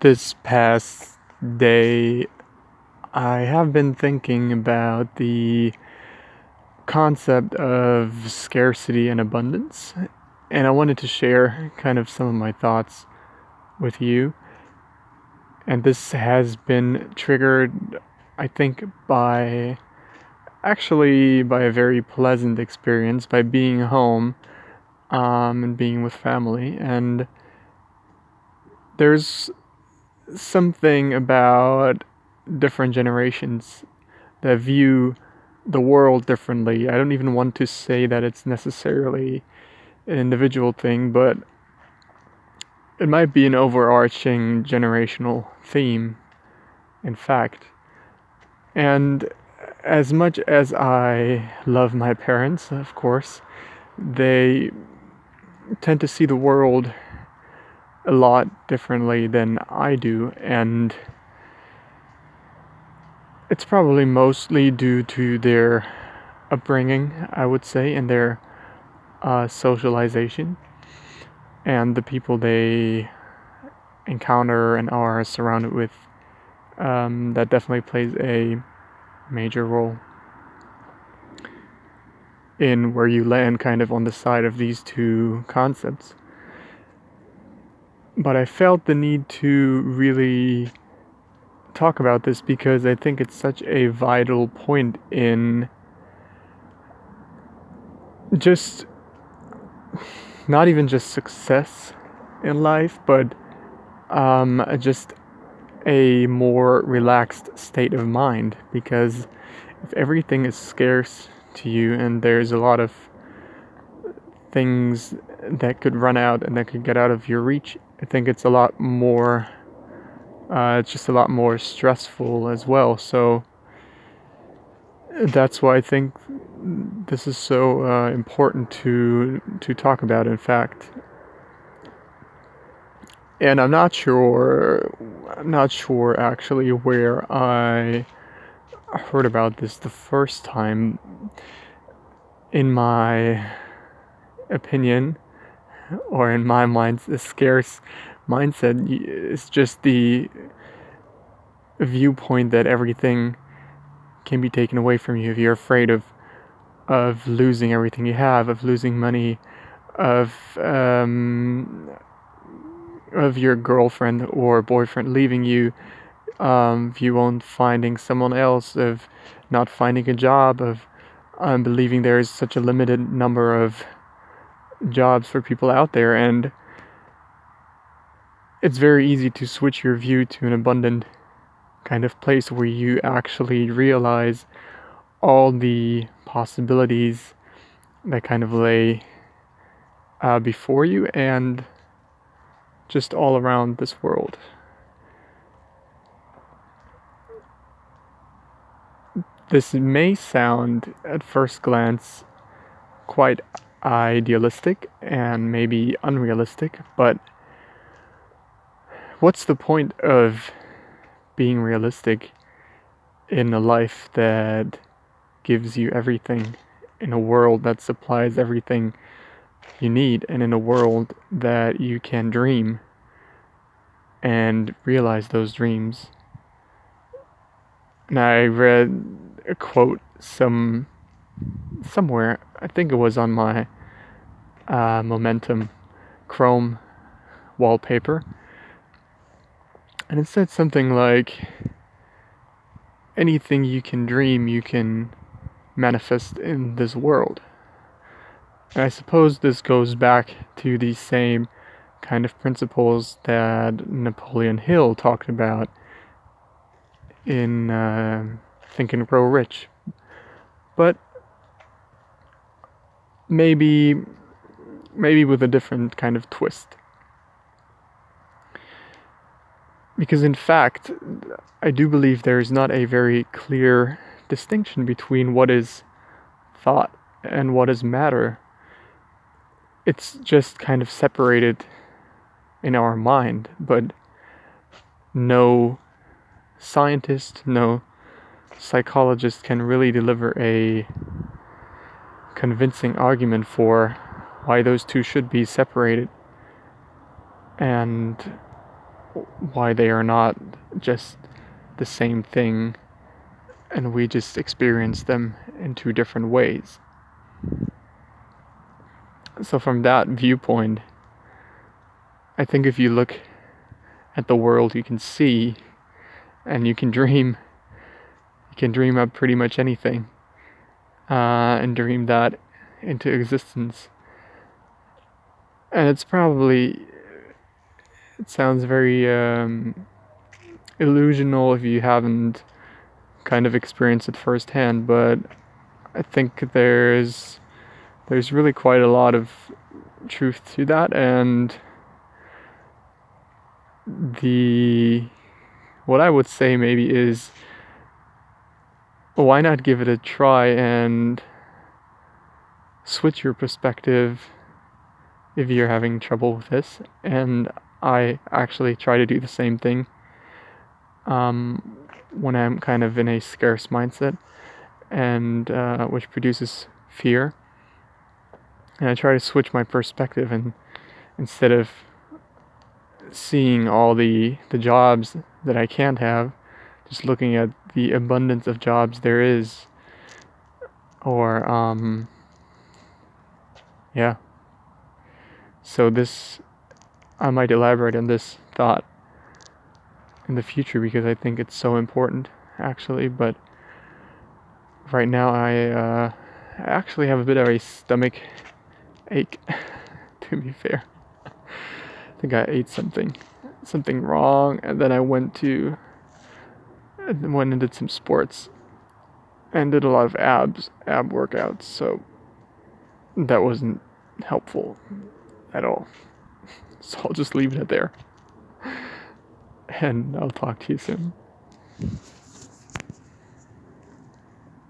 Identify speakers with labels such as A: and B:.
A: this past day, I have been thinking about the concept of scarcity and abundance, and I wanted to share kind of some of my thoughts with you. And this has been triggered, I think, by actually by a very pleasant experience by being home um, and being with family. And there's something about different generations that view the world differently. I don't even want to say that it's necessarily an individual thing, but it might be an overarching generational theme, in fact. And as much as I love my parents, of course, they tend to see the world a lot differently than I do, and it's probably mostly due to their upbringing, I would say, and their uh, socialization and the people they encounter and are surrounded with. Um, that definitely plays a major role in where you land kind of on the side of these two concepts. But I felt the need to really talk about this because I think it's such a vital point in just not even just success in life, but um, just a more relaxed state of mind. Because if everything is scarce to you and there's a lot of things that could run out and that could get out of your reach, I think it's a lot more, uh, it's just a lot more stressful as well. So that's why I think this is so uh, important to to talk about. In fact, and I'm not sure, I'm not sure actually where I heard about this the first time. In my opinion, or in my mind, the scarce mindset is just the viewpoint that everything can be taken away from you if you're afraid of of losing everything you have, of losing money, of um, of your girlfriend or boyfriend leaving you, um, if you won't finding someone else, of not finding a job, of um, believing there is such a limited number of jobs for people out there, and it's very easy to switch your view to an abundant kind of place where you actually realize all the possibilities that kind of lay uh, before you and just all around this world. This may sound at first glance quite idealistic and maybe unrealistic, but what's the point of being realistic in a life that gives you everything, in a world that supplies everything you need, and in a world that you can dream and realize those dreams? And I read a quote some somewhere. I think it was on my uh, Momentum Chrome wallpaper, and it said something like, "Anything you can dream, you can manifest in this world." And I suppose this goes back to the same kind of principles that Napoleon Hill talked about in uh, Think and Grow Rich. But maybe maybe with a different kind of twist. Because in fact, I do believe there is not a very clear distinction between what is thought and what is matter. It's just kind of separated in our mind, but no scientist, no psychologist can really deliver a convincing argument for why those two should be separated. And why they are not just the same thing and we just experience them in two different ways. So, from that viewpoint, I think if you look at the world, you can see and you can dream. You can dream up pretty much anything uh, and dream that into existence. And it's probably, it sounds very um, illusional if you haven't kind of experienced it firsthand, but I think there's there's really quite a lot of truth to that and the what I would say maybe is why not give it a try and switch your perspective if you're having trouble with this? And I actually try to do the same thing um, when I'm kind of in a scarce mindset and uh, which produces fear. And I try to switch my perspective and instead of seeing all the the jobs that I can't have, just looking at the abundance of jobs there is, or um, yeah. So this, I might elaborate on this thought in the future because I think it's so important, actually. But right now, I uh, actually have a bit of a stomach ache, to be fair. I think I ate something, something wrong, and then I went to, went and did some sports, and did a lot of abs, ab workouts. So that wasn't helpful at all. So I'll just leave it there, and I'll talk to you soon.